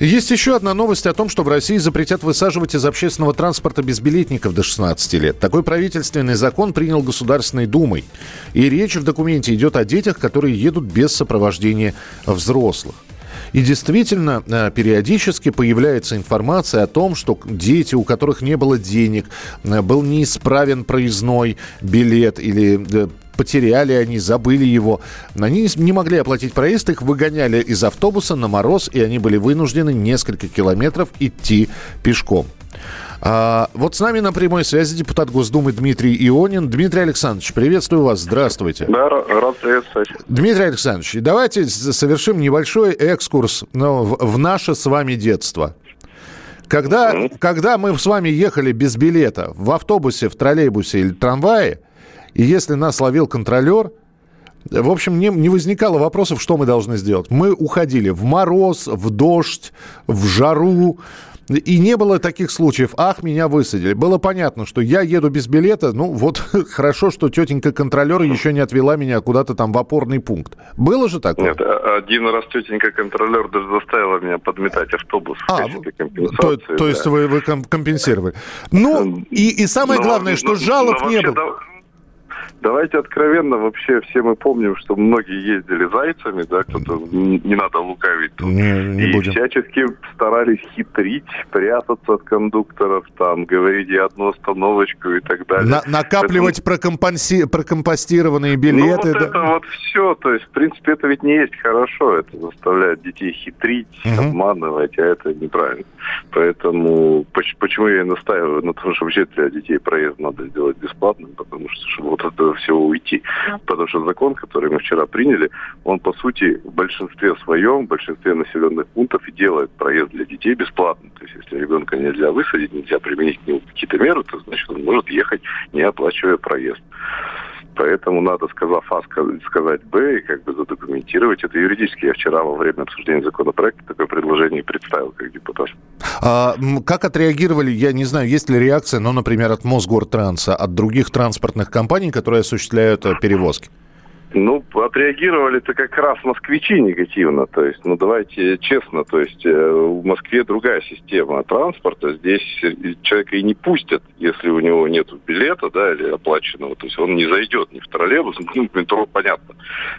Есть еще одна новость о том, что в России запретят высаживать из общественного транспорта безбилетников до 16 лет. Такой правительственный закон принял Государственной Думой. И речь в документе идет о детях, которые едут без сопровождения взрослых. И действительно, э, периодически появляется информация о том, что дети, у которых не было денег, э, был неисправен проездной билет или э, потеряли они, забыли его. Они не могли оплатить проезд, их выгоняли из автобуса на мороз, и они были вынуждены несколько километров идти пешком. А, вот с нами на прямой связи депутат Госдумы Дмитрий Ионин. Дмитрий Александрович, приветствую вас, здравствуйте. Да, рад приветствовать. Дмитрий Александрович, давайте совершим небольшой экскурс ну, в, в наше с вами детство. Когда, mm-hmm. когда мы с вами ехали без билета в автобусе, в троллейбусе или трамвае, и если нас ловил контролер, в общем, не, не возникало вопросов, что мы должны сделать. Мы уходили в мороз, в дождь, в жару, и не было таких случаев, ах, меня высадили. Было понятно, что я еду без билета, ну вот хорошо, что тетенька-контролер еще не отвела меня куда-то там в опорный пункт. Было же такое? Нет, а, один раз тетенька-контролер даже заставила меня подметать автобус а, то, то да. есть вы, вы компенсировали. Ну, и, и самое но, главное, что но, жалоб но не было. Да Давайте откровенно, вообще все мы помним, что многие ездили зайцами, да, кто-то не надо лукавить тут. Не, не и будем. всячески старались хитрить, прятаться от кондукторов, там, говорить и одну остановочку и так далее. На, накапливать Поэтому... прокомпостированные билеты. Ну, вот да? это вот все, то есть, в принципе, это ведь не есть хорошо, это заставляет детей хитрить, угу. обманывать, а это неправильно. Поэтому почему я и настаиваю на том, что вообще для детей проезд надо сделать бесплатным, потому что чтобы вот это всего уйти. Потому что закон, который мы вчера приняли, он, по сути, в большинстве своем, в большинстве населенных пунктов и делает проезд для детей бесплатным. То есть, если ребенка нельзя высадить, нельзя применить к нему какие-то меры, то, значит, он может ехать, не оплачивая проезд. Поэтому надо, сказав А, сказать Б и как бы задокументировать это юридически. Я вчера во время обсуждения законопроекта такое предложение представил как депутат. А, как отреагировали, я не знаю, есть ли реакция, но, например, от Мосгортранса, от других транспортных компаний, которые осуществляют э, перевозки? Ну, отреагировали-то как раз москвичи негативно. То есть, ну, давайте честно, то есть э, в Москве другая система транспорта. Здесь человека и не пустят, если у него нет билета, да, или оплаченного. То есть он не зайдет ни в троллейбус, ну, в метро, понятно.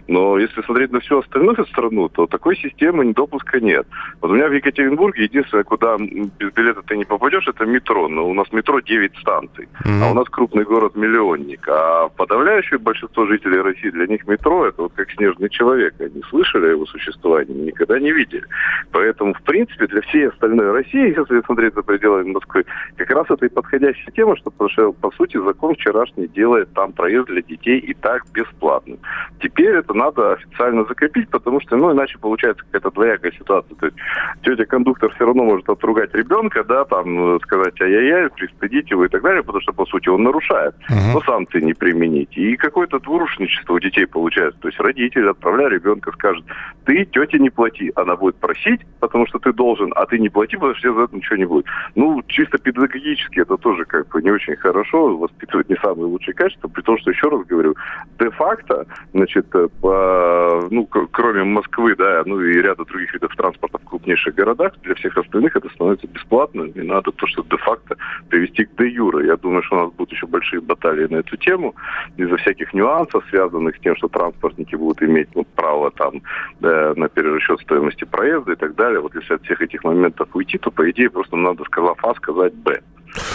Но если смотреть на всю остальную страну, то такой системы недопуска нет. Вот у меня в Екатеринбурге единственное, куда без билета ты не попадешь, это метро. Но у нас метро 9 станций. Mm-hmm. А у нас крупный город-миллионник. А подавляющее большинство жителей России для них них метро это вот как снежный человек. Они слышали о его существовании, никогда не видели. Поэтому, в принципе, для всей остальной России, если смотреть за пределами Москвы, как раз это и подходящая тема, что, потому что, по сути, закон вчерашний делает там проезд для детей и так бесплатным. Теперь это надо официально закрепить, потому что, ну, иначе получается какая-то двоякая ситуация. То есть тетя-кондуктор все равно может отругать ребенка, да, там, сказать ай-яй-яй, пристыдить его и так далее, потому что, по сути, он нарушает. Uh-huh. Но санкции не применить. И какое-то двурушничество у детей получается. То есть родитель, отправляя ребенка, скажет, ты тете не плати. Она будет просить, потому что ты должен, а ты не плати, потому что за это ничего не будет. Ну, чисто педагогически это тоже как бы не очень хорошо, воспитывать не самые лучшие качества, при том, что, еще раз говорю, де-факто, значит, э, по, ну, кроме Москвы, да, ну и ряда других видов транспорта в крупнейших городах, для всех остальных это становится бесплатно, и надо то, что де-факто привести к де-юра. Я думаю, что у нас будут еще большие баталии на эту тему, из-за всяких нюансов, связанных с тем, что транспортники будут иметь ну, право там да, на перерасчет стоимости проезда и так далее. Вот если от всех этих моментов уйти, то по идее просто надо, сказав А, сказать Б.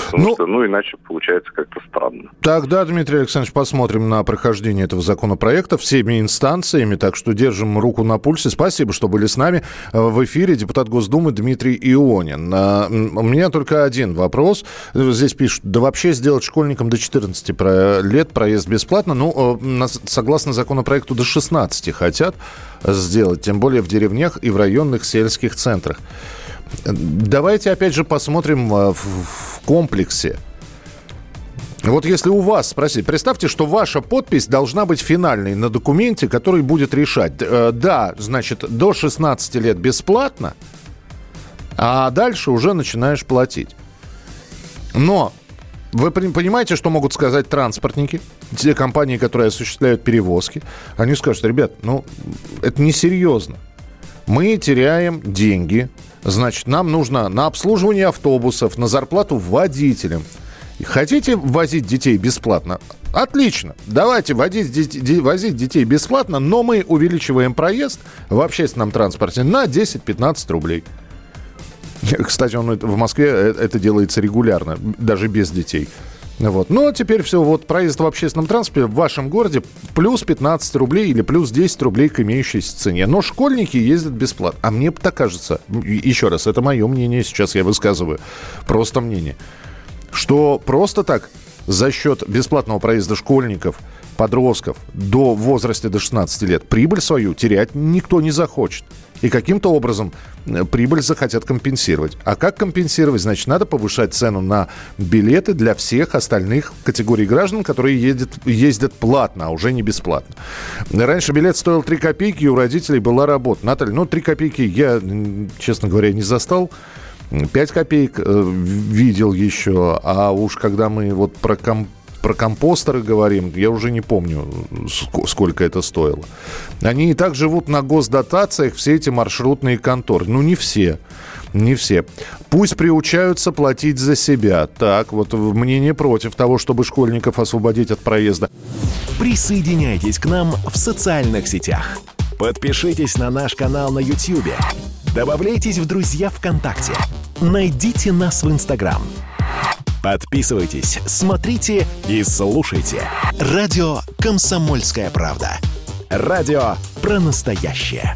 Потому ну, что, ну, иначе получается как-то странно. Тогда, Дмитрий Александрович, посмотрим на прохождение этого законопроекта всеми инстанциями, так что держим руку на пульсе. Спасибо, что были с нами в эфире. Депутат Госдумы Дмитрий Ионин. А, у меня только один вопрос. Здесь пишут, да вообще сделать школьникам до 14 лет проезд бесплатно. Ну, э, согласно законопроекту, до 16 хотят сделать, тем более в деревнях и в районных сельских центрах. Давайте опять же посмотрим э, в комплексе. Вот если у вас спросить, представьте, что ваша подпись должна быть финальной на документе, который будет решать, э, да, значит, до 16 лет бесплатно, а дальше уже начинаешь платить. Но вы понимаете, что могут сказать транспортники, те компании, которые осуществляют перевозки? Они скажут, ребят, ну, это несерьезно. Мы теряем деньги, значит, нам нужно на обслуживание автобусов, на зарплату водителям – Хотите возить детей бесплатно? Отлично. Давайте возить, возить детей бесплатно, но мы увеличиваем проезд в общественном транспорте на 10-15 рублей. Кстати, он в Москве э, это делается регулярно, даже без детей. Вот. Но теперь все, вот проезд в общественном транспорте в вашем городе плюс 15 рублей или плюс 10 рублей к имеющейся цене. Но школьники ездят бесплатно. А мне так кажется, еще раз, это мое мнение, сейчас я высказываю, просто мнение что просто так за счет бесплатного проезда школьников, подростков до возраста до 16 лет прибыль свою терять никто не захочет. И каким-то образом э, прибыль захотят компенсировать. А как компенсировать? Значит, надо повышать цену на билеты для всех остальных категорий граждан, которые ездят, ездят платно, а уже не бесплатно. Раньше билет стоил 3 копейки, и у родителей была работа. Наталья, ну 3 копейки я, честно говоря, не застал. 5 копеек э, видел еще, а уж когда мы вот про, ком, про компостеры говорим, я уже не помню, сколько это стоило. Они и так живут на госдотациях, все эти маршрутные конторы. Ну, не все. Не все. Пусть приучаются платить за себя. Так, вот мнение против того, чтобы школьников освободить от проезда. Присоединяйтесь к нам в социальных сетях. Подпишитесь на наш канал на YouTube. Добавляйтесь в друзья ВКонтакте. Найдите нас в Инстаграм. Подписывайтесь, смотрите и слушайте. Радио «Комсомольская правда». Радио про настоящее.